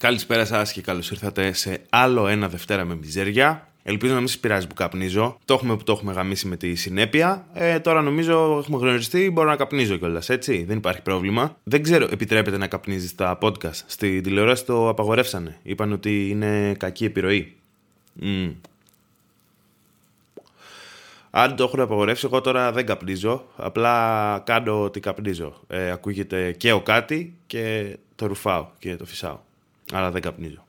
Καλησπέρα σας και καλώς ήρθατε σε άλλο ένα Δευτέρα με μιζέρια. Ελπίζω να μην σας πειράζει που καπνίζω. Το έχουμε που το έχουμε γαμίσει με τη συνέπεια. Ε, τώρα νομίζω έχουμε γνωριστεί, μπορώ να καπνίζω κιόλας, έτσι. Δεν υπάρχει πρόβλημα. Δεν ξέρω, επιτρέπεται να καπνίζεις στα podcast. Στη τηλεόραση το απαγορεύσανε. Είπαν ότι είναι κακή επιρροή. Mm. Αν το έχουν απαγορεύσει, εγώ τώρα δεν καπνίζω. Απλά κάνω ότι καπνίζω. Ε, ακούγεται και ο κάτι και το ρουφάω και το φυσάω. Αλλά δεν καπνίζω.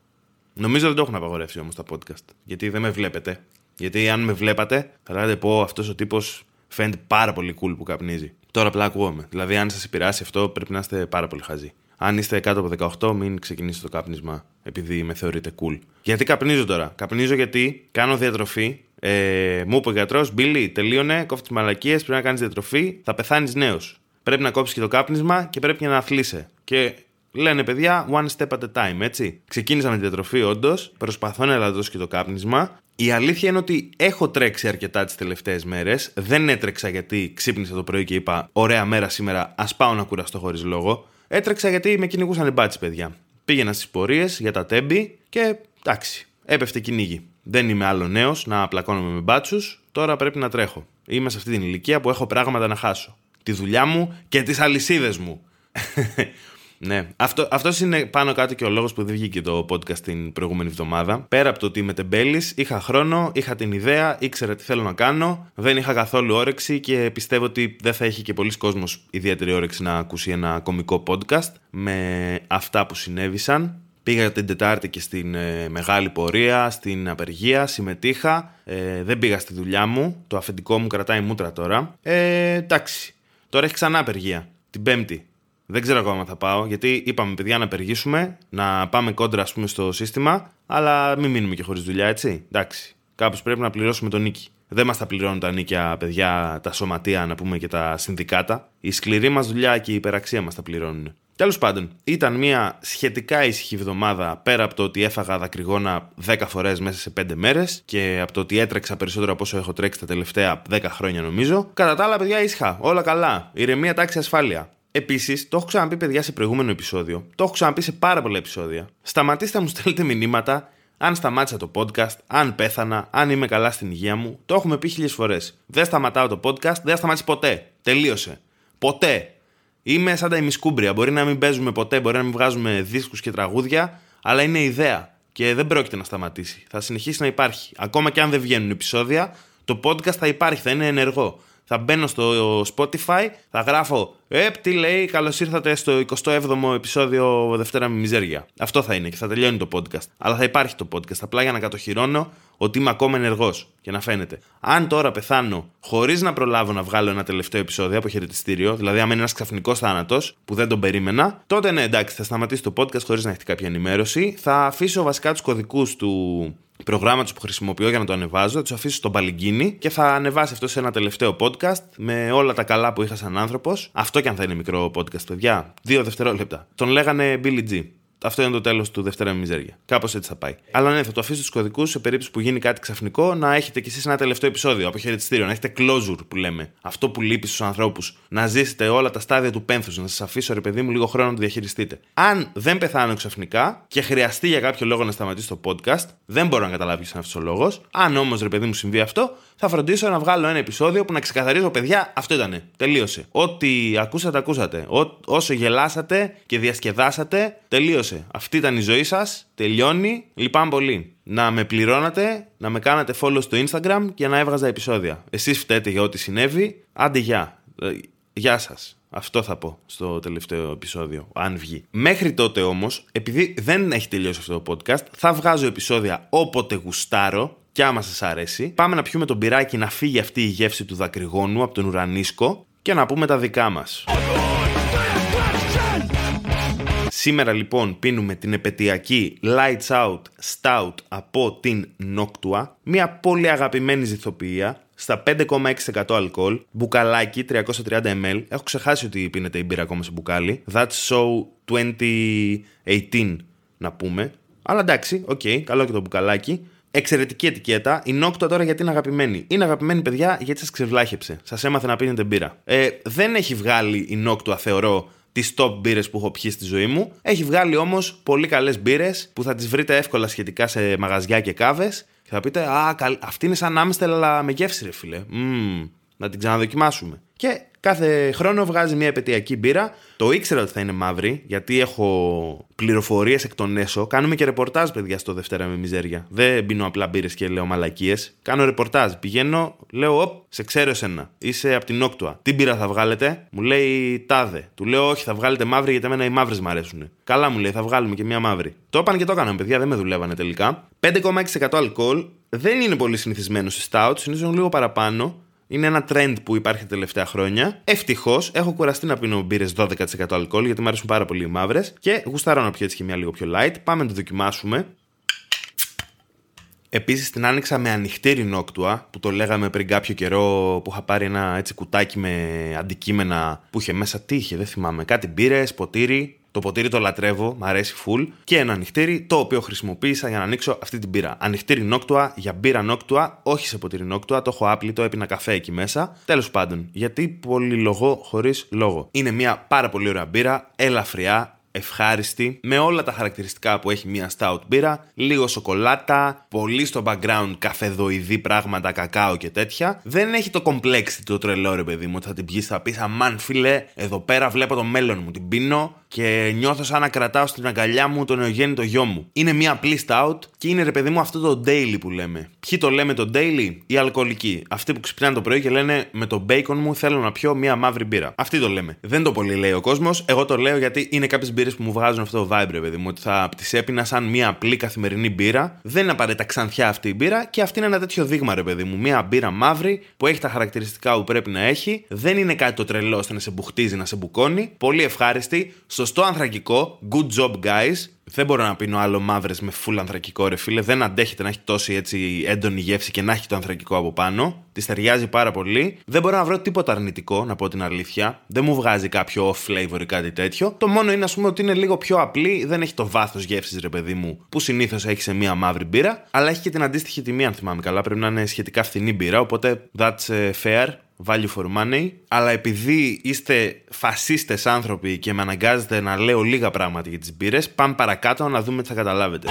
Νομίζω δεν το έχουν απαγορεύσει όμως τα podcast. Γιατί δεν με βλέπετε. Γιατί αν με βλέπατε, θα λέτε πω αυτός ο τύπος φαίνεται πάρα πολύ cool που καπνίζει. Τώρα απλά ακούγομαι. Δηλαδή, αν σας επηρεάσει αυτό, πρέπει να είστε πάρα πολύ χαζοί. Αν είστε κάτω από 18, μην ξεκινήσετε το κάπνισμα επειδή με θεωρείτε cool. Γιατί καπνίζω τώρα. Καπνίζω γιατί κάνω διατροφή. Ε, μου είπε ο γιατρός, Μπίλι, τελείωνε, κόφτει τις μαλακίες, πρέπει να κάνεις διατροφή, θα πεθάνεις νέος. Πρέπει να κόψεις και το κάπνισμα και πρέπει και να αθλείσαι. Και λένε παιδιά, one step at a time, έτσι. Ξεκίνησα με τη διατροφή, όντως. Προσπαθώ να ελαττώσω και το κάπνισμα. Η αλήθεια είναι ότι έχω τρέξει αρκετά τις τελευταίες μέρες. Δεν έτρεξα γιατί ξύπνησα το πρωί και είπα: Ωραία μέρα σήμερα, ας πάω να κουραστώ χωρίς λόγο. Έτρεξα γιατί με κυνηγούσαν οι μπάτσι, παιδιά. Πήγαινα στις πορείες για τα τέμπη και εντάξει, έπεφτε κυνήγι. Δεν είμαι άλλο νέος να πλακώνομαι με μπάτσους, τώρα πρέπει να τρέχω. Είμαι σε αυτή την ηλικία που έχω πράγματα να χάσω. Τη δουλειά μου και τις αλυσίδες μου. Ναι. Αυτό αυτός είναι πάνω κάτω και ο λόγος που δεν βγήκε το podcast την προηγούμενη εβδομάδα. Πέρα από το ότι είμαι τεμπέλης, είχα χρόνο, είχα την ιδέα, ήξερα τι θέλω να κάνω, δεν είχα καθόλου όρεξη και πιστεύω ότι δεν θα έχει και πολλοί κόσμος ιδιαίτερη όρεξη να ακούσει ένα κομικό podcast με αυτά που συνέβησαν. Πήγα την Τετάρτη και στην ε, μεγάλη πορεία, στην απεργία, συμμετείχα. Ε, δεν πήγα στη δουλειά μου. Το αφεντικό μου κρατάει μούτρα τώρα. Ε, εντάξει. Τώρα έχει ξανά απεργία. Την Πέμπτη. Δεν ξέρω ακόμα θα πάω, γιατί είπαμε παιδιά να απεργήσουμε, να πάμε κόντρα ας πούμε στο σύστημα, αλλά μην μείνουμε και χωρίς δουλειά, έτσι. Εντάξει. Κάπως πρέπει να πληρώσουμε τον νίκη. Δεν μας τα πληρώνουν τα νίκια, παιδιά, τα σωματεία, να πούμε και τα συνδικάτα. Η σκληρή μας δουλειά και η υπεραξία μας τα πληρώνουν. Τέλος πάντων, ήταν μια σχετικά ήσυχη εβδομάδα πέρα από το ότι έφαγα δακρυγόνα 10 φορές μέσα σε 5 μέρες και από το ότι έτρεξα περισσότερο από όσο έχω τρέξει τα τελευταία 10 χρόνια νομίζω. Κατά τα άλλα, παιδιά, ήσυχα. Όλα καλά. Ηρεμία, τάξη, ασφάλεια. Επίσης, το έχω ξαναπεί παιδιά σε προηγούμενο επεισόδιο, το έχω ξαναπεί σε πάρα πολλά επεισόδια. Σταματήστε να μου στέλνετε μηνύματα αν σταμάτησα το podcast, αν πέθανα, αν είμαι καλά στην υγεία μου. Το έχουμε πει χίλιες φορές. Δεν σταματάω το podcast, δεν θα σταματήσει ποτέ. Τελείωσε. Ποτέ. Είμαι σαν τα ημισκούμπρια. Μπορεί να μην παίζουμε ποτέ, μπορεί να μην βγάζουμε δίσκους και τραγούδια, αλλά είναι ιδέα. Και δεν πρόκειται να σταματήσει. Θα συνεχίσει να υπάρχει. Ακόμα και αν δεν βγαίνουν επεισόδια, το podcast θα υπάρχει, θα είναι ενεργό θα μπαίνω στο Spotify, θα γράφω Επ, τι λέει, καλώς ήρθατε στο 27ο επεισόδιο Δευτέρα με Μιζέρια. Αυτό θα είναι και θα τελειώνει το podcast. Αλλά θα υπάρχει το podcast, απλά για να κατοχυρώνω ότι είμαι ακόμα ενεργός και να φαίνεται. Αν τώρα πεθάνω χωρίς να προλάβω να βγάλω ένα τελευταίο επεισόδιο από χαιρετιστήριο, δηλαδή αν είναι ένας ξαφνικός θάνατος που δεν τον περίμενα, τότε ναι, εντάξει, θα σταματήσει το podcast χωρίς να έχετε κάποια ενημέρωση. Θα αφήσω βασικά τους κωδικούς του προγράμματος που χρησιμοποιώ για να το ανεβάζω, θα τους αφήσω στον Παλιγκίνη και θα ανεβάσει αυτό σε ένα τελευταίο podcast με όλα τα καλά που είχα σαν άνθρωπος. Αυτό και αν θα είναι μικρό podcast, παιδιά. Δύο δευτερόλεπτα. Τον λέγανε Billy G. Αυτό είναι το τέλος του Δευτέρα Μιζέρια. Κάπως έτσι θα πάει. Αλλά ναι, θα το αφήσω στους κωδικούς σε περίπτωση που γίνει κάτι ξαφνικό να έχετε κι εσείς ένα τελευταίο επεισόδιο από χαιρετιστήριο, να έχετε closure που λέμε. Αυτό που λείπει στους ανθρώπους. Να ζήσετε όλα τα στάδια του πένθους, να σας αφήσω ρε παιδί μου λίγο χρόνο να το διαχειριστείτε. Αν δεν πεθάνω ξαφνικά και χρειαστεί για κάποιο λόγο να σταματήσει το podcast, δεν μπορώ να καταλάβει ποιος είναι αυτός ο λόγος. Αν όμως ρε παιδί μου συμβεί αυτό, θα φροντίσω να βγάλω ένα επεισόδιο που να ξεκαθαρίζω, παιδιά, αυτό ήτανε. Τελείωσε. Ό,τι ακούσατε, ακούσατε. Ό, όσο γελάσατε και διασκεδάσατε, τελείωσε. Αυτή ήταν η ζωή σας. Τελειώνει. Λυπάμαι πολύ. Να με πληρώνατε, να με κάνατε follow στο Instagram και να έβγαζα επεισόδια. Εσείς φταίτε για ό,τι συνέβη. Άντε, γεια. Ε, γεια σας. Αυτό θα πω στο τελευταίο επεισόδιο, αν βγει. Μέχρι τότε όμως, επειδή δεν έχει τελειώσει αυτό το podcast, θα βγάζω επεισόδια όποτε γουστάρω και άμα σας αρέσει, πάμε να πιούμε τον πυράκι να φύγει αυτή η γεύση του δακρυγόνου από τον ουρανίσκο και να πούμε τα δικά μας. Σήμερα λοιπόν πίνουμε την επαιτειακή Lights Out Stout από την Noctua, μια πολύ αγαπημένη ζυθοποιία στα 5,6% αλκοόλ, μπουκαλάκι 330 ml. Έχω ξεχάσει ότι πίνεται η μπύρα ακόμα σε μπουκάλι. That's so 2018 να πούμε. Αλλά εντάξει, ok, okay, καλό και το μπουκαλάκι. Εξαιρετική ετικέτα. Η Νόκτο τώρα γιατί είναι αγαπημένη. Είναι αγαπημένη, παιδιά, γιατί σας ξεβλάχεψε. Σας έμαθε να πίνετε μπύρα. Ε, δεν έχει βγάλει η Νόκτο, θεωρώ, τις top μπύρες που έχω πιει στη ζωή μου. Έχει βγάλει όμως πολύ καλές μπύρες που θα τις βρείτε εύκολα σχετικά σε μαγαζιά και κάβες. Και θα πείτε, Α, αυτή είναι σαν Άμστελ, αλλά με γεύση, ρε φίλε. Mm, να την ξαναδοκιμάσουμε. Και κάθε χρόνο βγάζει μια επετειακή μπύρα. Το ήξερα ότι θα είναι μαύρη, γιατί έχω πληροφορίες εκ των έσω. Κάνουμε και ρεπορτάζ, παιδιά, στο Δευτέρα με Μιζέρια. Δεν πίνω απλά μπύρες και λέω μαλακίες. Κάνω ρεπορτάζ. Πηγαίνω, λέω, Οπ, σε ξέρω εσένα. Είσαι από την Όκτουα. Τι μπύρα θα βγάλετε, μου λέει τάδε. Του λέω, Όχι, θα βγάλετε μαύρη γιατί εμένα οι μαύρες μου αρέσουν. Καλά μου λέει, θα βγάλουμε και μια μαύρη. Το είπαν και το έκαναν, παιδιά, δεν με δουλεύανε τελικά. 5,6% αλκοόλ. Δεν είναι πολύ συνηθισμένο σε stout, συνήθως λίγο παραπάνω. Είναι ένα trend που υπάρχει τα τελευταία χρόνια. Ευτυχώς έχω κουραστεί να πίνω μπύρες 12% αλκοόλ γιατί μου αρέσουν πάρα πολύ οι μαύρες και γουστάρω να πιω έτσι και μια λίγο πιο light. Πάμε να το δοκιμάσουμε. Επίσης την άνοιξα με ανοιχτή ρινόκτουα που το λέγαμε πριν κάποιο καιρό που είχα πάρει ένα έτσι κουτάκι με αντικείμενα που είχε μέσα. Τι είχε, δεν θυμάμαι. Κάτι μπύρες, ποτήρι. Το ποτήρι το λατρεύω, μ' αρέσει full. Και ένα ανοιχτήρι το οποίο χρησιμοποίησα για να ανοίξω αυτή την πύρα. Ανοιχτήρι νόκτουα για μπύρα νόκτουα, όχι σε ποτήρι νόκτουα. Το έχω άπλητο, έπεινα καφέ εκεί μέσα. Τέλος πάντων, γιατί πολυλογώ χωρίς λόγο. Είναι μια πάρα πολύ ωραία μπύρα, ελαφριά, ευχάριστη, με όλα τα χαρακτηριστικά που έχει μια stout μπύρα, λίγο σοκολάτα, πολύ στο background καφεδοειδή πράγματα, κακάο και τέτοια. Δεν έχει το complexity το τρελό ρε παιδί μου, ότι θα την πιείς, θα πεις αμάν φίλε, εδώ πέρα βλέπω το μέλλον μου, την πίνω και νιώθω σαν να κρατάω στην αγκαλιά μου τον νεογέννητο γιο μου. Είναι μια απλή stout και είναι ρε παιδί μου αυτό το daily που λέμε. Ποιοι το λέμε το daily, οι αλκοολικοί. Αυτοί που ξυπνάνε το πρωί και λένε με το bacon μου θέλω να πιω μια μαύρη μπύρα. Αυτοί το λέμε. Δεν το πολύ λέει ο κόσμος. Εγώ το λέω γιατί είναι κάποιες μπύρες που μου βγάζουν αυτό το vibe, ρε παιδί μου. Ότι θα τις έπεινα σαν μια απλή καθημερινή μπύρα. Δεν είναι απαραίτητα ξανθιά αυτή η μπύρα και αυτή είναι ένα τέτοιο δείγμα, ρε παιδί μου. Μια μπύρα μαύρη που έχει τα χαρακτηριστικά που πρέπει να έχει. Δεν είναι κάτι το τρελό ώστε να σε μπουχτίζει, να σε μπουκώνει. Πολύ ευχάριστη. Σωστό ανθρακικό. Good job, guys. Δεν μπορώ να πίνω άλλο μαύρες με full ανθρακικό ρε φίλε. Δεν αντέχεται να έχει τόση έτσι έντονη γεύση και να έχει το ανθρακικό από πάνω. Της ταιριάζει πάρα πολύ. Δεν μπορώ να βρω τίποτα αρνητικό, να πω την αλήθεια. Δεν μου βγάζει κάποιο off flavor ή κάτι τέτοιο. Το μόνο είναι, ας πούμε, ότι είναι λίγο πιο απλή. Δεν έχει το βάθος γεύσης, ρε παιδί μου, που συνήθως έχεις σε μία μαύρη μπύρα. Αλλά έχει και την αντίστοιχη τιμή, αν θυμάμαι καλά. Πρέπει να είναι σχετικά φθηνή μπύρα. Οπότε that's ε, fair value for money, αλλά επειδή είστε φασίστες άνθρωποι και με αναγκάζετε να λέω λίγα πράγματα για τις μπύρες, πάμε παρακάτω να δούμε τι θα καταλάβετε.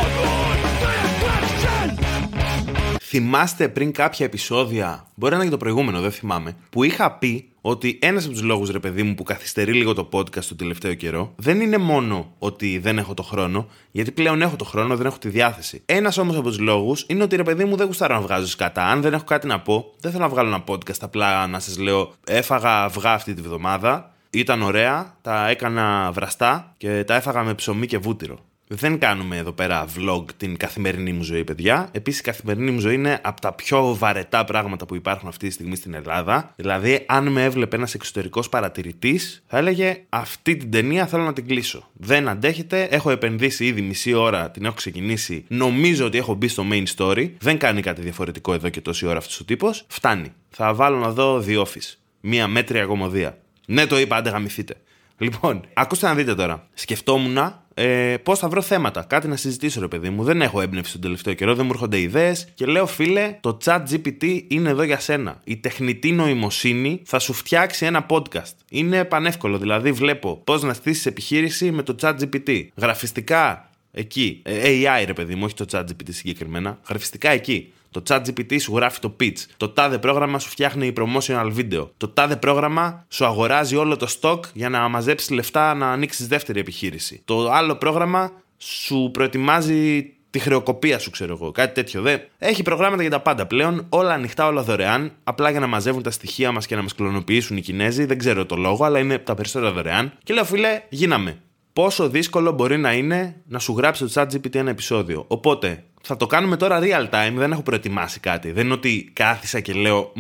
Θυμάστε πριν κάποια επεισόδια, μπορεί να είναι και το προηγούμενο, δεν θυμάμαι, που είχα πει ότι ένας από τους λόγους, ρε παιδί μου, που καθυστερεί λίγο το podcast το τελευταίο καιρό, δεν είναι μόνο ότι δεν έχω το χρόνο, γιατί πλέον έχω το χρόνο, δεν έχω τη διάθεση. Ένας όμως από τους λόγους είναι ότι, ρε παιδί μου, δεν γουστάρω να βγάζω σκατά. Αν δεν έχω κάτι να πω, δεν θέλω να βγάλω ένα podcast απλά να σας λέω έφαγα αυγά αυτή τη βδομάδα. Ήταν ωραία, τα έκανα βραστά και τα έφαγα με ψωμί και βούτυρο. Δεν κάνουμε εδώ πέρα vlog την καθημερινή μου ζωή, παιδιά. Επίσης, η καθημερινή μου ζωή είναι από τα πιο βαρετά πράγματα που υπάρχουν αυτή τη στιγμή στην Ελλάδα. Δηλαδή, αν με έβλεπε ένας εξωτερικός παρατηρητής, θα έλεγε Αυτή την ταινία θέλω να την κλείσω. Δεν αντέχεται. Έχω επενδύσει ήδη μισή ώρα, την έχω ξεκινήσει. Νομίζω ότι έχω μπει στο main story. Δεν κάνει κάτι διαφορετικό εδώ και τόση ώρα αυτός ο τύπος. Φτάνει. Θα βάλω να δω The Office. Μία μέτρια κομμωδία. Ναι, το είπα, άντε γαμηθείτε. Λοιπόν, ακούστε να δείτε τώρα. Σκεφτόμουν ε, πώς θα βρω θέματα; Κάτι να συζητήσω, ρε παιδί μου. Δεν έχω έμπνευση τον τελευταίο καιρό, δεν μου έρχονται ιδέες. Και λέω, φίλε, το chat GPT είναι εδώ για σένα. Η τεχνητή νοημοσύνη θα σου φτιάξει ένα podcast. Είναι πανεύκολο. Δηλαδή, βλέπω πώς να στήσεις επιχείρηση με το chat GPT. Γραφιστικά εκεί. Ε, AI, ρε παιδί μου, όχι το chat GPT συγκεκριμένα. Γραφιστικά εκεί. Το chat GPT σου γράφει το pitch. Το τάδε πρόγραμμα σου φτιάχνει promotional video. Το τάδε πρόγραμμα σου αγοράζει όλο το stock για να μαζέψεις λεφτά να ανοίξεις δεύτερη επιχείρηση. Το άλλο πρόγραμμα σου προετοιμάζει τη χρεοκοπία σου, ξέρω εγώ. Κάτι τέτοιο. Δε. Έχει προγράμματα για τα πάντα πλέον. Όλα ανοιχτά, όλα δωρεάν. Απλά για να μαζεύουν τα στοιχεία μας και να μας κλωνοποιήσουν οι Κινέζοι. Δεν ξέρω το λόγο, αλλά είναι τα περισσότερα δωρεάν. Και λέω, φίλε, γίναμε. Πόσο δύσκολο μπορεί να είναι να σου γράψει το ChatGPT ένα επεισόδιο. Οπότε, θα το κάνουμε τώρα real time, δεν έχω προετοιμάσει κάτι. Δεν είναι ότι κάθισα και λέω,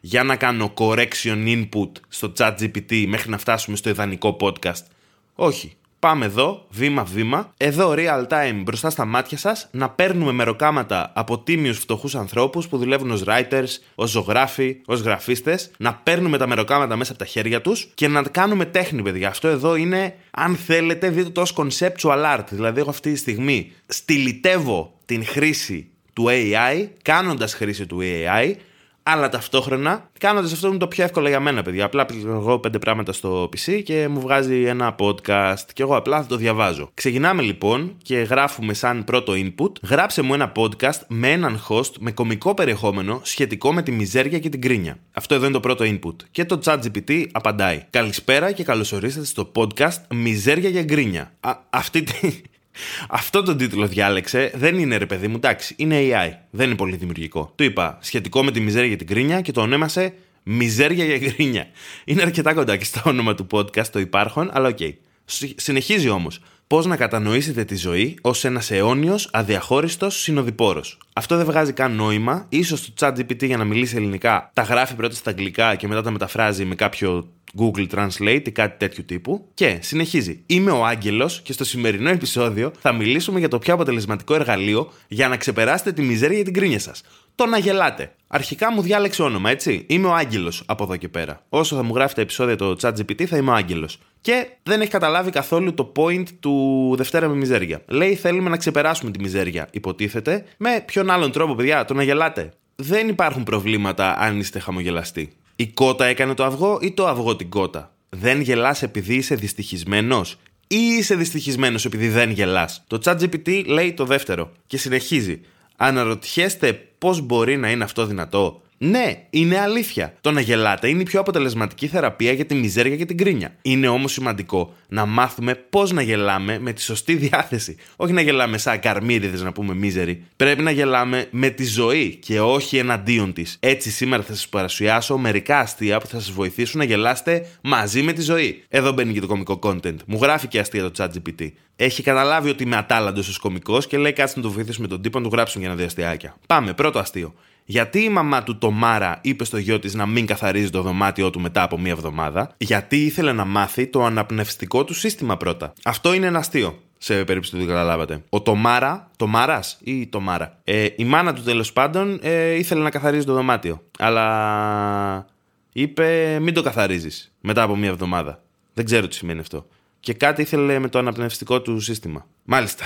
για να κάνω correction input στο chat GPT μέχρι να φτάσουμε στο ιδανικό podcast. Όχι. Πάμε εδώ, βήμα-βήμα, εδώ real time μπροστά στα μάτια σας, να παίρνουμε μεροκάματα από τίμιους φτωχούς ανθρώπους που δουλεύουν ως writers, ως ζωγράφοι, ως γραφίστες, να παίρνουμε τα μεροκάματα μέσα από τα χέρια τους και να κάνουμε τέχνη, παιδιά. Αυτό εδώ είναι, αν θέλετε, δείτε το ως conceptual art. Δηλαδή, εγώ αυτή τη στιγμή στυλιτεύω την χρήση του AI, κάνοντας χρήση του AI, αλλά ταυτόχρονα κάνοντας αυτό είναι το πιο εύκολο για μένα, παιδιά. Απλά πληρώνω πέντε πράγματα στο PC και μου βγάζει ένα podcast και εγώ απλά θα το διαβάζω. Ξεκινάμε λοιπόν και γράφουμε σαν πρώτο input. Γράψε μου ένα podcast με έναν host με κομικό περιεχόμενο σχετικό με τη μιζέρια και την κρίνια. Αυτό εδώ είναι το πρώτο input. Και το ChatGPT απαντάει. Καλησπέρα και καλώς ορίσατε στο podcast Μιζέρια και Γκρίνια. Α, αυτή τη. Αυτό το τίτλο διάλεξε δεν είναι ρε παιδί μου, εντάξει, είναι AI. Δεν είναι πολύ δημιουργικό. Του είπα σχετικό με τη μιζέρια και την γκρίνια και το ονόμασε Μιζέρια και γκρίνια. Είναι αρκετά κοντά και στο όνομα του podcast το υπάρχον, αλλά ok. Okay. Συνεχίζει όμως. Πώς να κατανοήσετε τη ζωή ως ένας αιώνιος, αδιαχώριστος συνοδοιπόρος. Αυτό δεν βγάζει καν νόημα. Ίσως το ChatGPT για να μιλήσει ελληνικά τα γράφει πρώτα στα αγγλικά και μετά τα μεταφράζει με κάποιο Google Translate ή κάτι τέτοιου τύπου. Και συνεχίζει. Είμαι ο Άγγελος και στο σημερινό επεισόδιο θα μιλήσουμε για το πιο αποτελεσματικό εργαλείο για να ξεπεράσετε τη μιζέρια για την κρίνια σας. Το να γελάτε. Αρχικά μου διάλεξε όνομα, έτσι. Είμαι ο Άγγελος από εδώ και πέρα. Όσο θα μου γράφει τα επεισόδια το ChatGPT θα είμαι ο Άγγελος. Και δεν έχει καταλάβει καθόλου το point του Δευτέρα με μιζέρια. Λέει θέλουμε να ξεπεράσουμε τη μιζέρια, υποτίθεται. Με ποιον άλλον τρόπο, παιδιά, το να γελάτε. Δεν υπάρχουν προβλήματα αν είστε χαμογελαστοί. Η κότα έκανε το αυγό ή το αυγό την κότα; Δεν γελάς επειδή είσαι δυστυχισμένος; Ή είσαι δυστυχισμένος επειδή δεν γελάς; Το ChatGPT λέει το δεύτερο και συνεχίζει. Αναρωτιέστε πώς μπορεί να είναι αυτό δυνατό; Ναι, είναι αλήθεια. Το να γελάτε είναι η πιο αποτελεσματική θεραπεία για τη μιζέρια και την κρίνια. Είναι όμως σημαντικό να μάθουμε πώς να γελάμε με τη σωστή διάθεση. Όχι να γελάμε σαν καρμίριδες να πούμε μίζεροι. Πρέπει να γελάμε με τη ζωή και όχι εναντίον της. Έτσι, σήμερα θα σας παρουσιάσω μερικά αστεία που θα σας βοηθήσουν να γελάσετε μαζί με τη ζωή. Εδώ μπαίνει και το κομικό content. Μου γράφει και αστεία το ChatGPT. Έχει καταλάβει ότι είμαι ατάλλαντος ως κομικό και λέει κάτσε να το βοηθήσουμε τον τύπο να του γράψουν για ένα διαστιάκια. Πάμε, πρώτο αστείο. Γιατί η μαμά του το Μάρα είπε στο γιο της να μην καθαρίζει το δωμάτιό του μετά από μία εβδομάδα, γιατί ήθελε να μάθει το αναπνευστικό του σύστημα πρώτα; Αυτό είναι ένα αστείο σε περίπτωση που δεν καταλάβατε. Ο Τομάρα, Τομάρας ή Τομάρα. Ε, η μάνα του τέλος πάντων ε, ήθελε να καθαρίζει το δωμάτιο. Αλλά είπε μην το καθαρίζεις μετά από μία εβδομάδα. Δεν ξέρω τι σημαίνει αυτό. Και κάτι ήθελε με το αναπνευστικό του σύστημα. Μάλιστα.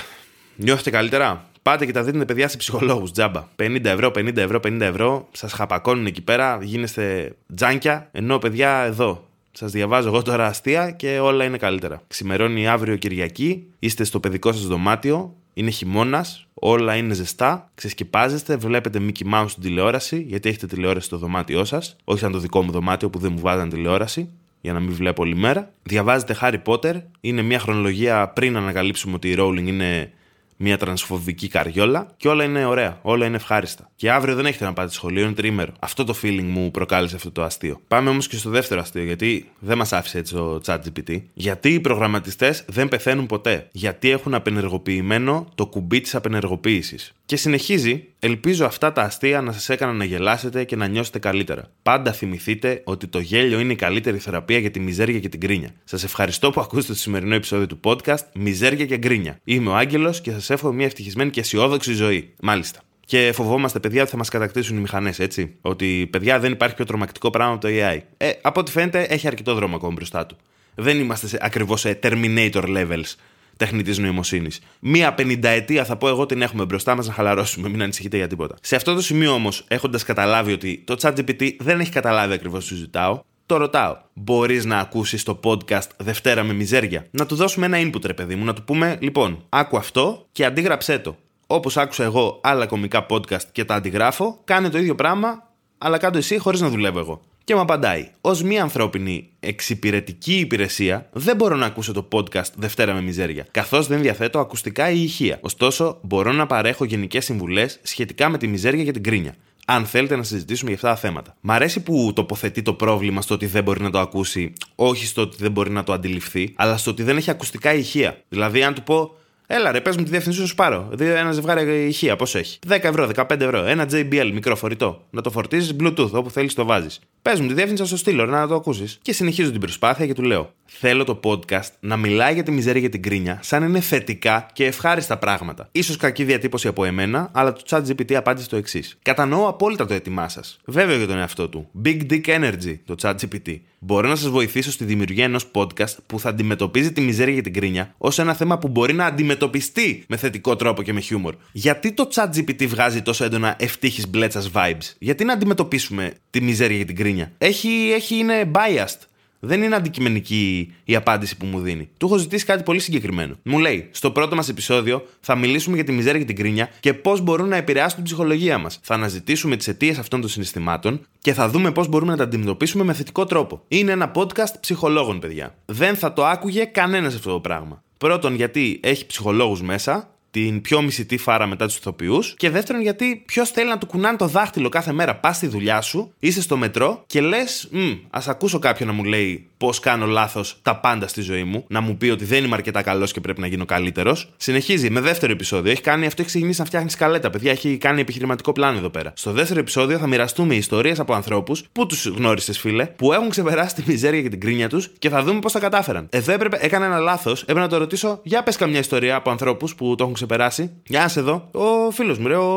Νιώθετε καλύτερα; Πάτε και τα δίνετε παιδιά σε ψυχολόγους τζάμπα. 50 ευρώ, 50 ευρώ, 50 ευρώ. Σας χαπακώνουν εκεί πέρα, γίνεστε τζάνκια. Ενώ παιδιά εδώ. Σας διαβάζω εγώ τώρα αστεία και όλα είναι καλύτερα. Ξημερώνει αύριο Κυριακή, είστε στο παιδικό σας δωμάτιο, είναι χειμώνας, όλα είναι ζεστά, ξεσκεπάζεστε, βλέπετε Mickey Mouse στην τηλεόραση, γιατί έχετε τηλεόραση στο δωμάτιό σας, όχι σαν το δικό μου δωμάτιο που δεν μου βάζαν τηλεόραση για να μην βλέπω όλη μέρα. Διαβάζετε Harry Potter, είναι μια χρονολογία πριν ανακαλύψουμε ότι η Rowling είναι μια τρανσφοβική καριόλα και όλα είναι ωραία, όλα είναι ευχάριστα. Και αύριο δεν έχετε να πάτε σχολείο, είναι τρίμερο. Αυτό το feeling μου προκάλεσε αυτό το αστείο. Πάμε όμως και στο δεύτερο αστείο, γιατί δεν μας άφησε έτσι το ChatGPT. Γιατί οι προγραμματιστές δεν πεθαίνουν ποτέ. Γιατί έχουν απενεργοποιημένο το κουμπί της απενεργοποίησης. Και συνεχίζει, ελπίζω αυτά τα αστεία να σας έκαναν να γελάσετε και να νιώσετε καλύτερα. Πάντα θυμηθείτε ότι το γέλιο είναι η καλύτερη θεραπεία για τη μιζέρια και την κρίνια. Σας ευχαριστώ που ακούσατε το σημερινό επεισόδιο του podcast Μιζέρια και Γκρίνια. Είμαι ο Άγγελος και σας εύχομαι μια ευτυχισμένη και αισιόδοξη ζωή. Μάλιστα. Και φοβόμαστε, παιδιά, ότι θα μας κατακτήσουν οι μηχανές, έτσι. Ότι, παιδιά, δεν υπάρχει πιο τρομακτικό πράγμα από το AI. Ε, από ό,τι φαίνεται, έχει αρκετό δρόμο ακόμα μπροστά του. Δεν είμαστε ακριβώς σε Terminator levels τεχνητής νοημοσύνης. Μία πενηνταετία θα πω εγώ την έχουμε μπροστά μας να χαλαρώσουμε, μην ανησυχείτε για τίποτα. Σε αυτό το σημείο όμως, έχοντας καταλάβει ότι το ChatGPT δεν έχει καταλάβει ακριβώς τι σου ζητάω, το ρωτάω. Μπορείς να ακούσεις το podcast Δευτέρα με μιζέρια. Να του δώσουμε ένα input, ρε παιδί μου, να του πούμε, λοιπόν, άκου αυτό και αντίγραψέ το. Όπως άκουσα εγώ άλλα κομικά podcast και τα αντιγράφω, κάνε το ίδιο πράγμα, αλλά κάτω εσύ χωρίς να δουλεύω εγώ. Και μου απαντάει, ως μία ανθρώπινη εξυπηρετική υπηρεσία, δεν μπορώ να ακούσω το podcast Δευτέρα με Μιζέρια, καθώς δεν διαθέτω ακουστικά ή ηχεία. Ωστόσο, μπορώ να παρέχω γενικές συμβουλές σχετικά με τη μιζέρια και την κρίνια αν θέλετε να συζητήσουμε για αυτά τα θέματα. Μ' αρέσει που τοποθετεί το πρόβλημα στο ότι δεν μπορεί να το ακούσει, όχι στο ότι δεν μπορεί να το αντιληφθεί, αλλά στο ότι δεν έχει ακουστικά ηχεία. Δηλαδή, αν του πω, Έλα ρε, πες μου τη διεύθυνσή σου πάρω. Ένα ζευγάρι ηχεία, πώς έχει; 10 ευρώ, 15 ευρώ. Ένα JBL μικρό φορητό. Να το φορτίζεις Bluetooth όπου θέλεις το βάζεις. Πες μου τη διεύθυνση, θα στο στείλω να το ακούσεις. Και συνεχίζω την προσπάθεια και του λέω: Θέλω το podcast να μιλάει για τη μιζέρια και την κρίνια σαν είναι θετικά και ευχάριστα πράγματα. σω κακή διατύπωση από εμένα, αλλά το ChatGPT απάντησε το εξής. Κατανοώ απόλυτα το έτοιμά σας. Βέβαιο για τον εαυτό του. Big Dick Energy, το ChatGPT. Μπορώ να σας βοηθήσω στη δημιουργία ενός podcast που θα αντιμετωπίζει τη μιζέρια και την κρίνια ως ένα θέμα που μπορεί να αντιμετωπίσει αντιμετωπιστεί με θετικό τρόπο και με χιούμορ. Γιατί το ChatGPT βγάζει τόσο έντονα ευτύχης μπλέτσας vibes; Γιατί να αντιμετωπίσουμε τη μιζέρια και την κρίνια; Έχει, έχει είναι biased. Δεν είναι αντικειμενική η απάντηση που μου δίνει. Του έχω ζητήσει κάτι πολύ συγκεκριμένο. Μου λέει, στο πρώτο μας επεισόδιο θα μιλήσουμε για τη μιζέρια και την κρίνια και πώς μπορούν να επηρεάσουν την ψυχολογία μας. Θα αναζητήσουμε τις αιτίες αυτών των συναισθημάτων και θα δούμε πώς μπορούμε να τα αντιμετωπίσουμε με θετικό τρόπο. Είναι ένα podcast ψυχολόγων, παιδιά. Δεν θα το άκουγε κανένας αυτό το πράγμα. Πρώτον, γιατί έχει ψυχολόγους μέσα την πιο μισητή φάρα μετά τους ηθοποιούς. Και δεύτερον, γιατί ποιος θέλει να του κουνάνε το δάχτυλο κάθε μέρα. Πας στη δουλειά σου, είσαι στο μετρό και λες, ας ακούσω κάποιον να μου λέει πώς κάνω λάθος τα πάντα στη ζωή μου, να μου πει ότι δεν είμαι αρκετά καλός και πρέπει να γίνω καλύτερος. Συνεχίζει με δεύτερο επεισόδιο. Έχει κάνει αυτό, έχει ξεκινήσει να φτιάχνει σκαλέτα, παιδιά. Έχει κάνει επιχειρηματικό πλάνο εδώ πέρα. Στο δεύτερο επεισόδιο θα μοιραστούμε ιστορίες από ανθρώπους που τους γνώρισες, φίλε, που έχουν ξεπεράσει τη μιζέρια και την κρίνια τους και θα δούμε πώς τα κατάφεραν. Εδώ έπρεπε, έκανα ένα λάθος, έπρεπε να το ρωτήσω, για πες καμιά ιστορία από ανθρώπους που το έχουν ξεπεράσει. Για να σε δω, ο φίλος μου, ρε, ο,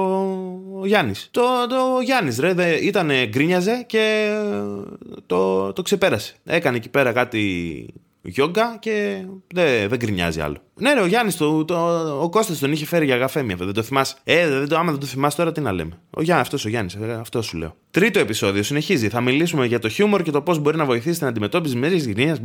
ο Γιάννης. Το, το Γιάννης, ρε, δε, ήταν γκρίνιαζε και το, το ξεπέρασε. Έκανε εκεί πέρα κάτι γιόγκα και δεν, δεν γκρινιάζει άλλο. Ναι, ρε, ο Γιάννης, το, το, ο Κώστας τον είχε φέρει για γαφέμια. Δεν το θυμάσαι; Ε, δεν το, άμα δεν το θυμάσαι τώρα, τι να λέμε. Ο Γιάννη, αυτός ο Γιάννης, ε, αυτός σου λέω. Τρίτο επεισόδιο συνεχίζει. Θα μιλήσουμε για το χιούμορ και το πώς μπορεί να βοηθήσει στην αντιμετώπιση μέρη γυναίκας.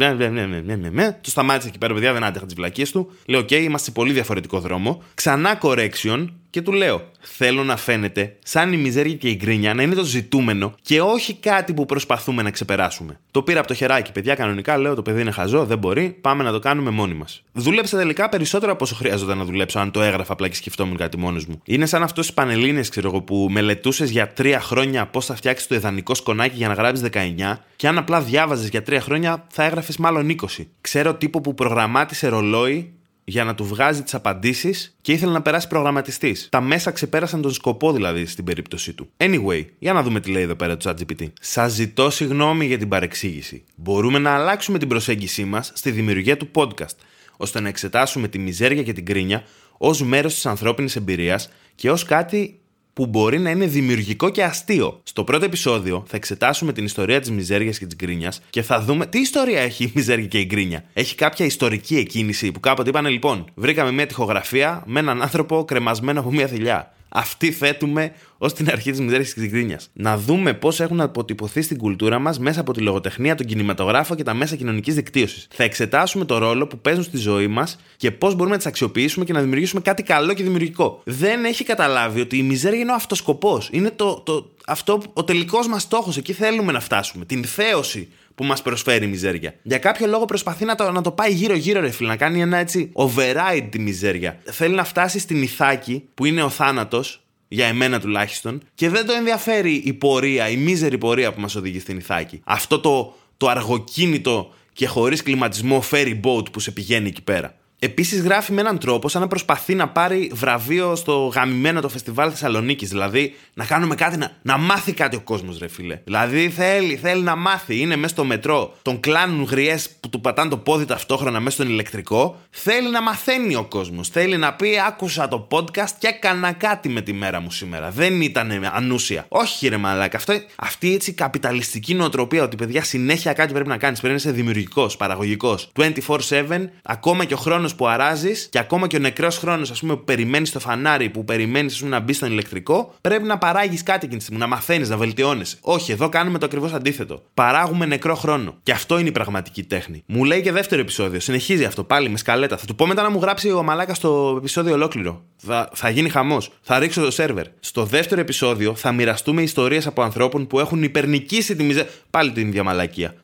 Το σταμάτησε εκεί πέρα, παιδιά, δεν άντεχα τις βλακίες του. Λέω, OK, είμαστε σε πολύ διαφορετικό δρόμο. Ξανά correction και του λέω, θέλω να φαίνεται σαν η μιζέρια και η γκρίνια να είναι το ζητούμενο και όχι κάτι που προσπαθούμε να ξεπεράσουμε. Το πήρα από το χεράκι, παιδιά, κανονικά λέω το παιδί είναι χαζό, δεν μπορεί, πάμε να το κάνουμε μόνοι μας. Δούλεψα τελικά περισσότερο από όσο χρειάζονταν να δουλέψω, αν το έγραφα απλά και σκεφτόμουν κάτι μόνος μου. Είναι σαν αυτός στι πανελίνε, ξέρω εγώ, που μελετούσες για τρία χρόνια πώς θα φτιάξεις το ιδανικό σκονάκι για να γράψεις 19 και αν απλά διάβαζες για τρία χρόνια θα έγραφες μάλλον 20. Ξέρω τύπο που προγραμμάτισε ρολόι για να του βγάζει τις απαντήσεις και ήθελε να περάσει προγραμματιστής. Τα μέσα ξεπέρασαν τον σκοπό δηλαδή στην περίπτωσή του. Anyway, για να δούμε τι λέει εδώ πέρα το ChatGPT. Σας ζητώ συγγνώμη για την παρεξήγηση. Μπορούμε να αλλάξουμε την προσέγγιση μας στη δημιουργία του podcast, ώστε να εξετάσουμε τη μιζέρια και την κρίνια ως μέρος της ανθρώπινης εμπειρίας και ως κάτι που μπορεί να είναι δημιουργικό και αστείο. Στο πρώτο επεισόδιο θα εξετάσουμε την ιστορία της μιζέριας και της γκρίνιας και θα δούμε τι ιστορία έχει η μιζέρια και η γκρίνια. Έχει κάποια ιστορική εκκίνηση που κάποτε είπανε λοιπόν: Βρήκαμε μια τυχογραφία με έναν άνθρωπο κρεμασμένο από μια θηλιά αυτή θέτουμε ως την αρχή της μιζέρια και της γκρίνια. Να δούμε πώς έχουν αποτυπωθεί στην κουλτούρα μας μέσα από τη λογοτεχνία, τον κινηματογράφο και τα μέσα κοινωνικής δικτύωσης. Θα εξετάσουμε το ρόλο που παίζουν στη ζωή μας και πώς μπορούμε να τις αξιοποιήσουμε και να δημιουργήσουμε κάτι καλό και δημιουργικό. Δεν έχει καταλάβει ότι η μιζέρια είναι ο αυτοσκοπός. Είναι το, το, αυτό ο τελικός μας στόχος. Εκεί θέλουμε να φτάσουμε. Την θέωση που μας προσφέρει η μιζέρια. Για κάποιο λόγο προσπαθεί να το, να το πάει γύρω-γύρω, ρε φίλε, να κάνει ένα έτσι override τη μιζέρια. Θέλει να φτάσει στην Ιθάκη, που είναι ο θάνατος, για εμένα τουλάχιστον, και δεν το ενδιαφέρει η πορεία, η μίζερη πορεία που μας οδηγεί στην Ιθάκη. Αυτό το, το αργοκίνητο και χωρίς κλιματισμό ferry boat που σε πηγαίνει εκεί πέρα. Επίσης γράφει με έναν τρόπο σαν να προσπαθεί να πάρει βραβείο στο γαμημένο το φεστιβάλ Θεσσαλονίκης. Δηλαδή να κάνουμε κάτι, να, να μάθει κάτι ο κόσμος, ρε φίλε. Δηλαδή θέλει, θέλει να μάθει. Είναι μέσα στο μετρό, τον κλάνουν γριέ που του πατάνε το πόδι ταυτόχρονα μέσα στον ηλεκτρικό. Θέλει να μαθαίνει ο κόσμος. Θέλει να πει: Άκουσα το podcast και έκανα κάτι με τη μέρα μου σήμερα. Δεν ήταν ανούσια. Όχι, κύριε Μαλάκα. Αυτό, αυτή έτσι καπιταλιστική νοοτροπία ότι παιδιά συνέχεια κάτι πρέπει να κάνεις. Πρέπει να είσαι δημιουργικός, παραγωγικός. 24-7, ακόμα και ο χρόνος που αράζεις και ακόμα και ο νεκρός χρόνος, ας πούμε, που περιμένεις το φανάρι, που περιμένεις να μπει στον ηλεκτρικό, πρέπει να παράγεις κάτι εκείνη τη στιγμή, να μαθαίνεις, να βελτιώνεσαι. Όχι, εδώ κάνουμε το ακριβώς αντίθετο. Παράγουμε νεκρό χρόνο. Και αυτό είναι η πραγματική τέχνη. Μου λέει και δεύτερο επεισόδιο. Συνεχίζει αυτό πάλι με σκαλέτα. Θα του πω μετά να μου γράψει ο Μαλάκας το επεισόδιο ολόκληρο. Θα, θα γίνει χαμός. Θα ρίξω το σερβερ. Στο δεύτερο επεισόδιο θα μοιραστούμε ιστορίες από ανθρώπων που έχουν υπερνικήσει τη μιζέ. Πάλι την ίδια μαλακία.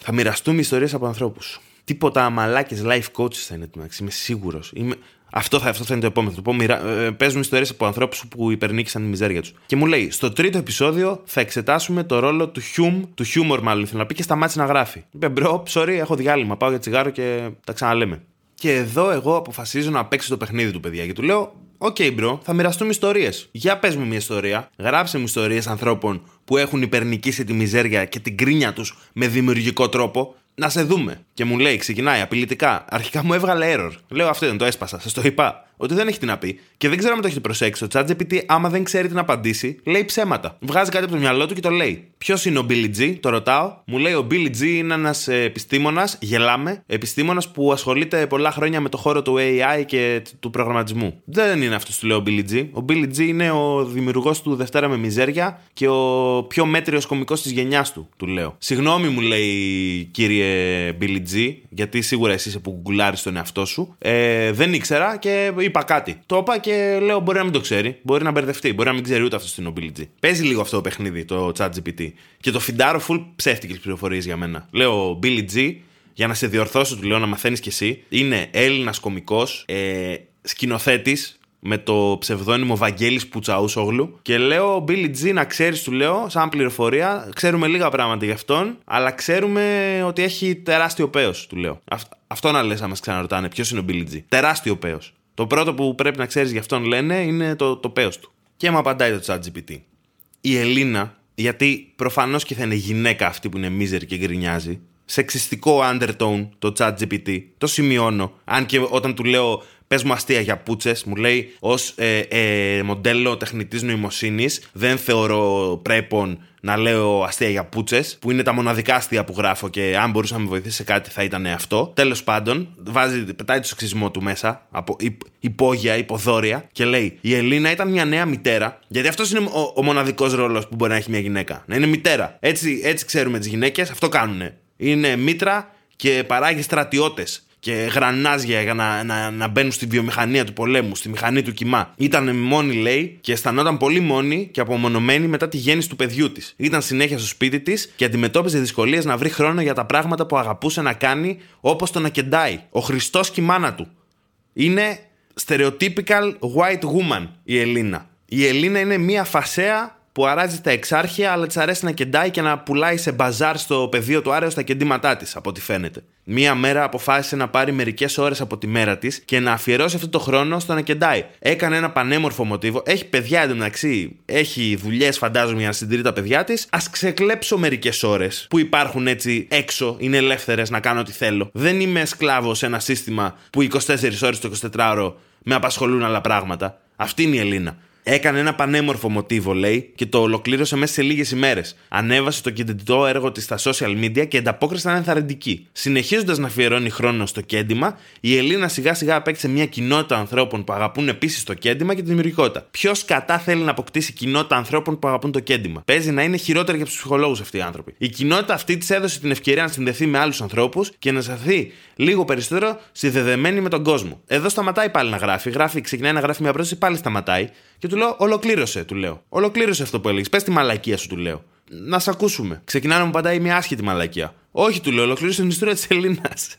Θα μοιραστούμε ιστορίες από ανθρώπους. Τίποτα μαλάκε life coaches θα είναι το Είμαι σίγουρος. Είμαι... Αυτό, θα, αυτό θα είναι το επόμενο. Θα μοιρα... ε, παίζουν ιστορίες από ανθρώπους που υπερνίκησαν τη μιζέρια τους. Και μου λέει, στο τρίτο επεισόδιο θα εξετάσουμε το ρόλο του χιούμ, του χιούμορ μάλλον θέλω να πει και σταμάτησε να γράφει. Είπε, bro, sorry, έχω διάλειμμα. Πάω για τσιγάρο και τα ξαναλέμε. Και εδώ εγώ αποφασίζω να παίξω το παιχνίδι του, παιδιά. Και του λέω, Ok, okay, bro, θα μοιραστούμε ιστορίες. Για πες μου μια ιστορία. Γράψε μου ιστορίες ανθρώπων που έχουν υπερνικήσει τη μιζέρια και την γκρίνια τους με δημιουργικό τρόπο να σε δούμε. Και μου λέει, ξεκινάει απειλητικά. Αρχικά μου έβγαλε error. Λέω αυτό δεν το έσπασα, σας το είπα. Ότι δεν έχει τι να πει. Και δεν ξέρω αν το έχετε προσέξει. Το ChatGPT, άμα δεν ξέρει τι να απαντήσει, λέει ψέματα. Βγάζει κάτι από το μυαλό του και το λέει. Ποιος είναι ο Billy G, το ρωτάω. Μου λέει ο Billy G είναι ένας επιστήμονας, γελάμε, επιστήμονας που ασχολείται πολλά χρόνια με το χώρο του AI και του προγραμματισμού. Δεν είναι αυτός που λέω ο Billy G. Ο Billy G είναι ο δημιουργός του Δευτέρα με Μιζέρια και ο πιο μέτριος κωμικός της γενιάς του, του λέω. Συγγνώμη μου λέει κύριε Billy G, γιατί σίγουρα εσύ είσαι που γκουλάρεις τον εαυτό σου. Ε, δεν ήξερα και είπα κάτι. Το είπα και λέω μπορεί να μην το ξέρει, μπορεί να μπερδευτεί, μπορεί να μην ξέρει ούτε αυτός στην Billy G. Παίζει λίγο αυτό το παιχνίδι, το ChatGPT. Και το φιντάρω full ψεύτικες πληροφορίες για μένα. Λέω Billy G, για να σε διορθώσω, του λέω να μαθαίνεις κι εσύ. Είναι Έλληνας κωμικός, ε, σκηνοθέτης, με το ψευδόνυμο Βαγγέλης Πουτσαούσογλου και λέω Billy G να ξέρεις του λέω σαν πληροφορία ξέρουμε λίγα πράγματα γι' αυτόν αλλά ξέρουμε ότι έχει τεράστιο πέος του λέω αυτό να λες να μας ξαναρωτάνε ποιος είναι ο Billy G τεράστιο πέος το πρώτο που πρέπει να ξέρεις γι' αυτόν λένε είναι το, το πέος του. Και μου απαντάει το ChatGPT. Η Ελίνα γιατί προφανώς και θα είναι γυναίκα αυτή που είναι μίζερη και γκρινιάζει σεξιστικό undertone το ChatGPT το σημειώνω αν και όταν του λέω πες μου αστεία για πούτσες. Μου λέει ως ε, ε, μοντέλο τεχνητής νοημοσύνης δεν θεωρώ πρέπον να λέω αστεία για πούτσες, που είναι τα μοναδικά αστεία που γράφω και αν μπορούσε να με βοηθήσει σε κάτι θα ήταν αυτό. Τέλος πάντων, βάζει, πετάει το σεξισμό του μέσα, από υπόγεια, υποδόρια και λέει: Η Ελίνα ήταν μια νέα μητέρα, γιατί αυτός είναι ο, ο μοναδικός ρόλος που μπορεί να έχει μια γυναίκα. Να είναι μητέρα. Έτσι, έτσι ξέρουμε τις γυναίκες, αυτό κάνουν. Είναι μήτρα και παράγει στρατιώτες και γρανάζια για να, να, να μπαίνουν στη βιομηχανία του πολέμου, στη μηχανή του κοιμά. Ήταν μόνη, λέει, και αισθανόταν πολύ μόνη και απομονωμένη μετά τη γέννηση του παιδιού της. Ήταν συνέχεια στο σπίτι της και αντιμετώπιζε δυσκολίες να βρει χρόνο για τα πράγματα που αγαπούσε να κάνει, όπως το να κεντάει. Ο Χριστός και η μάνα του. Είναι stereotypical white woman η Ελίνα. Η Ελίνα είναι μία φασέα που αράζει τα εξάρχεια, αλλά της αρέσει να κεντάει και να πουλάει σε μπαζάρ στο πεδίο του Άρεο στα κεντήματά της, από ό,τι φαίνεται. Μία μέρα αποφάσισε να πάρει μερικές ώρες από τη μέρα της και να αφιερώσει αυτό το χρόνο στο να κεντάει. Έκανε ένα πανέμορφο μοτίβο. Έχει παιδιά εντωμεταξύ, έχει δουλειές, φαντάζομαι, για να συντηρεί τα παιδιά της. Α ξεκλέψω μερικές ώρες που υπάρχουν έτσι έξω, είναι ελεύθερες να κάνω ό,τι θέλω. Δεν είμαι σκλάβος σε ένα σύστημα που 24 ώρες το 24ωρο με απασχολούν άλλα πράγματα. Αυτή είναι η Ελίνα. Έκανε ένα πανέμορφο μοτίβο, λέει, και το ολοκλήρωσε μέσα σε λίγες ημέρες. Ανέβασε το κεντρικό έργο της στα social media και η ανταπόκριση ήταν ενθαρρυντική. Συνεχίζοντας να αφιερώνει χρόνο στο κέντημα, η Ελίνα σιγά σιγά απέκτησε μια κοινότητα ανθρώπων που αγαπούν επίσης το κέντημα και τη δημιουργικότητα. Ποιος κατά θέλει να αποκτήσει κοινότητα ανθρώπων που αγαπούν το κέντημα; Παίζει να είναι χειρότερη για τους ψυχολόγους αυτοί οι άνθρωποι. Η κοινότητα αυτή της έδωσε την ευκαιρία να συνδεθεί με άλλους ανθρώπους και να σταθεί λίγο περισσότερο συνδεδεμένη με τον κόσμο. Εδώ σταματάει πάλι να γράφει. Γράφει, ξεκινάει να γράφει μια πρόταση, πάλι σταματάει. Και του λέω, Ολοκλήρωσε, του λέω. Ολοκλήρωσε αυτό που έλεγες. Πες τη μαλακία σου, του λέω. Να σε ακούσουμε. Ξεκινάει να μου παντάει μια άσχετη μαλακία. Όχι, του λέω, ολοκλήρωσε την ιστορία της Ελλήνας.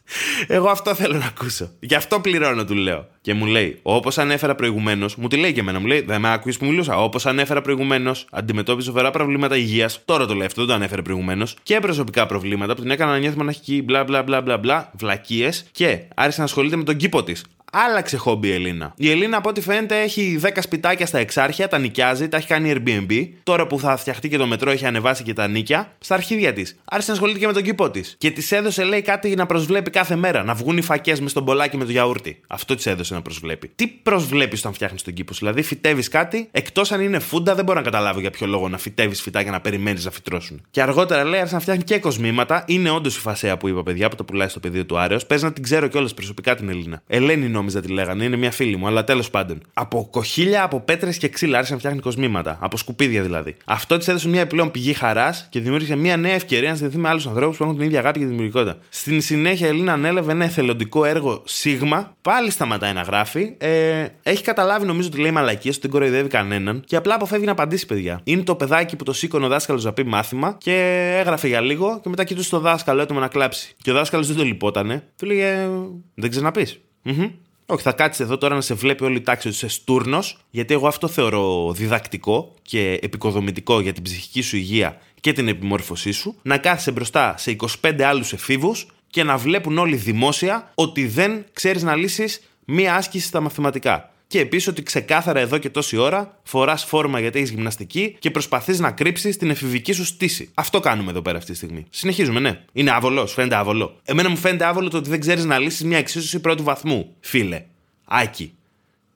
Εγώ αυτό θέλω να ακούσω. Γι' αυτό πληρώνω, του λέω. Και μου λέει, όπως ανέφερα προηγουμένως, μου τη λέει και εμένα, μου λέει, Δεν με άκουε που μιλούσα. Όπως ανέφερα προηγουμένως, αντιμετώπιζε σοβαρά προβλήματα υγείας. Τώρα το λέει αυτό, δεν το ανέφερε προηγουμένως. Και προσωπικά προβλήματα που την έκανα να νιώθει μοναχική, μπλα μπλα μπλα μπλα μπλα, βλακίες. Και άρχισε να ασχολείται με τον κήπο της. Άλλαξε χόμπι η Ελίνα. Η Ελίνα, από ό,τι φαίνεται, έχει 10 σπιτάκια στα εξάρχεια, τα νοικιάζει, τα έχει κάνει Airbnb. Τώρα που θα φτιαχτεί και το μετρό, έχει ανεβάσει και τα νίκια στα αρχίδια της. Άρχισε να ασχολείται και με τον κήπο της. Και της έδωσε, λέει, κάτι να προσβλέπει κάθε μέρα. Να βγουν οι φακές μες στον μπολάκι με το γιαούρτι. Αυτό της έδωσε να προσβλέπει. Τι προσβλέπεις όταν φτιάχνεις τον κήπο σου. Δηλαδή, φυτεύει κάτι, εκτός αν είναι φούντα, δεν μπορώ να καταλάβω για ποιο λόγο να φυτεύει φυτάκια να περιμένεις να φυτρώσουν. Και αργότερα λέει, άρχισε να φτιάχνει και κοσμήματα. Είναι όντως η φασέα που είπα, παιδιά, που το πουλάει στο πεδίο του Άρεος. Πες να την ξέρω κιόλας προσωπικά την Ελίνα. Ελένη νόμιζα τη λέγανε, είναι μια φίλη μου, αλλά τέλος πάντων. Από κοχύλια, από πέτρες και ξύλα άρχισε να φτιάχνει κοσμήματα. Από σκουπίδια δηλαδή. Αυτό της έδωσε μια επιπλέον πηγή χαράς και δημιούργησε μια νέα ευκαιρία να συνδεθεί με άλλους ανθρώπους που έχουν την ίδια αγάπη και δημιουργικότητα. Στην συνέχεια η Ελίνα ανέλαβε ένα εθελοντικό έργο Σίγμα, πάλι σταματάει να γράφει. Ε, έχει καταλάβει νομίζω ότι λέει μαλακίες, ότι δεν κοροϊδεύει κανέναν και απλά αποφεύγει να απαντήσει, παιδιά. Είναι το παιδάκι που το σήκωνε ο δάσκαλος να πει μάθημα και έγραφε για λίγο και μετά κοιτούσε το δάσκαλο έτοιμο να κλάψει. Και ο δάσκαλος δεν το λυπότανε. Του λέγε Δεν ξαναπεί. Mm-hmm. Όχι, θα κάτσεις εδώ τώρα να σε βλέπει όλη η τάξη ότι είσαι στούρνος, γιατί εγώ αυτό θεωρώ διδακτικό και επικοδομητικό για την ψυχική σου υγεία και την επιμόρφωσή σου. Να κάθεσαι μπροστά σε 25 άλλους εφήβους και να βλέπουν όλοι δημόσια ότι δεν ξέρεις να λύσεις μία άσκηση στα μαθηματικά. Και επίση ότι ξεκάθαρα εδώ και τόση ώρα φοράς φόρμα γιατί έχεις γυμναστική και προσπαθείς να κρύψεις την εφηβική σου στήση. Αυτό κάνουμε εδώ πέρα αυτή τη στιγμή. Συνεχίζουμε, ναι. Είναι άβολος, φαίνεται άβολο. Εμένα μου φαίνεται άβολο το ότι δεν ξέρεις να λύσεις μια εξίσωση πρώτου βαθμού, φίλε. Άκη.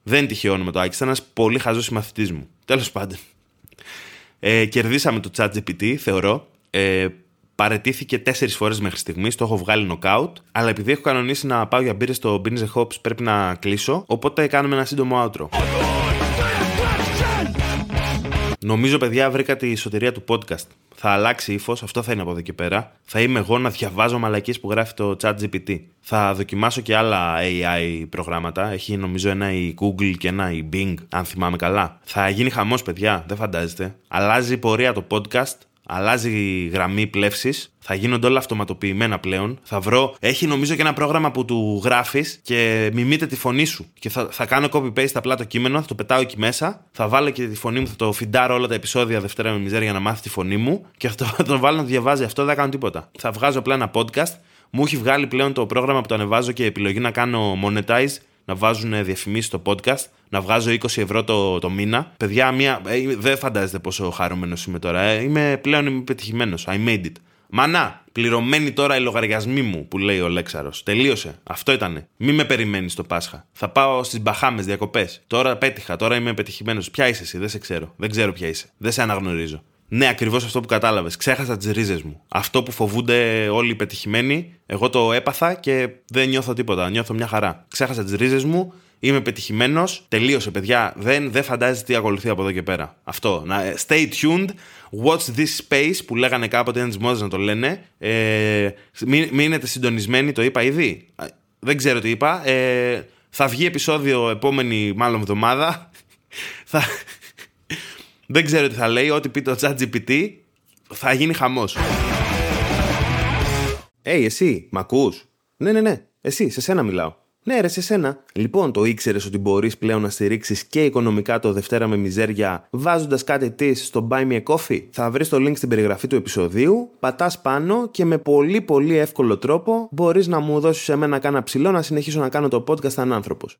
Δεν είναι τυχαίο όνομα το Άκη, ήταν ένας πολύ χαζός συμμαθητής μου. Τέλος πάντων. Ε, κερδίσαμε το ChatGPT, θεωρώ. Ε, παρετήθηκε τέσσερις φορές μέχρι στιγμής. Το έχω βγάλει νοκάουτ. Αλλά επειδή έχω κανονίσει να πάω για μπύρες στο Beans Hops, πρέπει να κλείσω. Οπότε κάνουμε ένα σύντομο outro. Νομίζω, παιδιά, βρήκα τη σωτηρία του podcast. Θα αλλάξει ύφος, αυτό θα είναι από εδώ και πέρα. Θα είμαι εγώ να διαβάζω μαλακίες που γράφει το ChatGPT. Θα δοκιμάσω και άλλα AI προγράμματα. Έχει νομίζω ένα η Google και ένα η Bing, αν θυμάμαι καλά. Θα γίνει χαμός, παιδιά, δεν φαντάζεστε. Αλλάζει πορεία το podcast αλλάζει η γραμμή πλεύσης, θα γίνονται όλα αυτοματοποιημένα πλέον. Θα βρω. Έχει νομίζω και ένα πρόγραμμα που του γράφεις και μιμείται τη φωνή σου. Και θα, θα κάνω copy-paste απλά το κείμενο, θα το πετάω εκεί μέσα, θα βάλω και τη φωνή μου, θα το φιντάρω όλα τα επεισόδια Δευτέρα με μιζέρια για να μάθει τη φωνή μου και αυτό, θα τον βάλω να το διαβάζει. Αυτό δεν θα κάνω τίποτα. Θα βγάζω απλά ένα podcast. Μου έχει βγάλει πλέον το πρόγραμμα που το ανεβάζω και επιλογή να κάνω monetize να βάζουν διαφημίσεις στο podcast, να βγάζω 20 ευρώ το, το μήνα. Παιδιά, μία, ε, δεν φαντάζεστε πόσο χαρούμενος είμαι τώρα. Ε. Είμαι πλέον είμαι πετυχημένος. I made it. Μανά, πληρωμένοι τώρα οι λογαριασμοί μου, που λέει ο Λέξαρος. Τελείωσε. Αυτό ήτανε. Μη με περιμένεις το Πάσχα. Θα πάω στις Μπαχάμες διακοπές. Τώρα πέτυχα, τώρα είμαι πετυχημένος. Ποια είσαι εσύ, δεν σε ξέρω. Δεν ξέρω ποια είσαι. Δεν σε αναγνωρίζω. Ναι, ακριβώς αυτό που κατάλαβες. Ξέχασα τις ρίζες μου. Αυτό που φοβούνται όλοι οι πετυχημένοι, εγώ το έπαθα και δεν νιώθω τίποτα. Νιώθω μια χαρά. Ξέχασα τις ρίζες μου, είμαι πετυχημένος. Τελείωσε, παιδιά. Δεν, δεν φαντάζεστε τι ακολουθεί από εδώ και πέρα. Αυτό. Να, ε, stay tuned. Watch this space που λέγανε κάποτε ένα της μόδας να το λένε. Ε, μείνετε συντονισμένοι, το είπα ήδη. Δεν ξέρω τι είπα. Ε, θα βγει επεισόδιο επόμενη, μάλλον εβδομάδα. θα, δεν ξέρω τι θα λέει, ό,τι πει το ChatGPT θα γίνει χαμός. Hey, εσύ, μ' ακούς; Ναι, ναι, ναι, εσύ, σε σένα μιλάω. Ναι, ρε, σε σένα. Λοιπόν, το ήξερες ότι μπορείς πλέον να στηρίξεις και οικονομικά το Δευτέρα με μιζέρια βάζοντας κάτι της στο Buy Me a Coffee; Θα βρεις το link στην περιγραφή του επεισοδίου, πατάς πάνω και με πολύ πολύ εύκολο τρόπο μπορείς να μου δώσεις εμένα κάνα ψηλό να συνεχίσω να κάνω το podcast σαν άνθρωπος.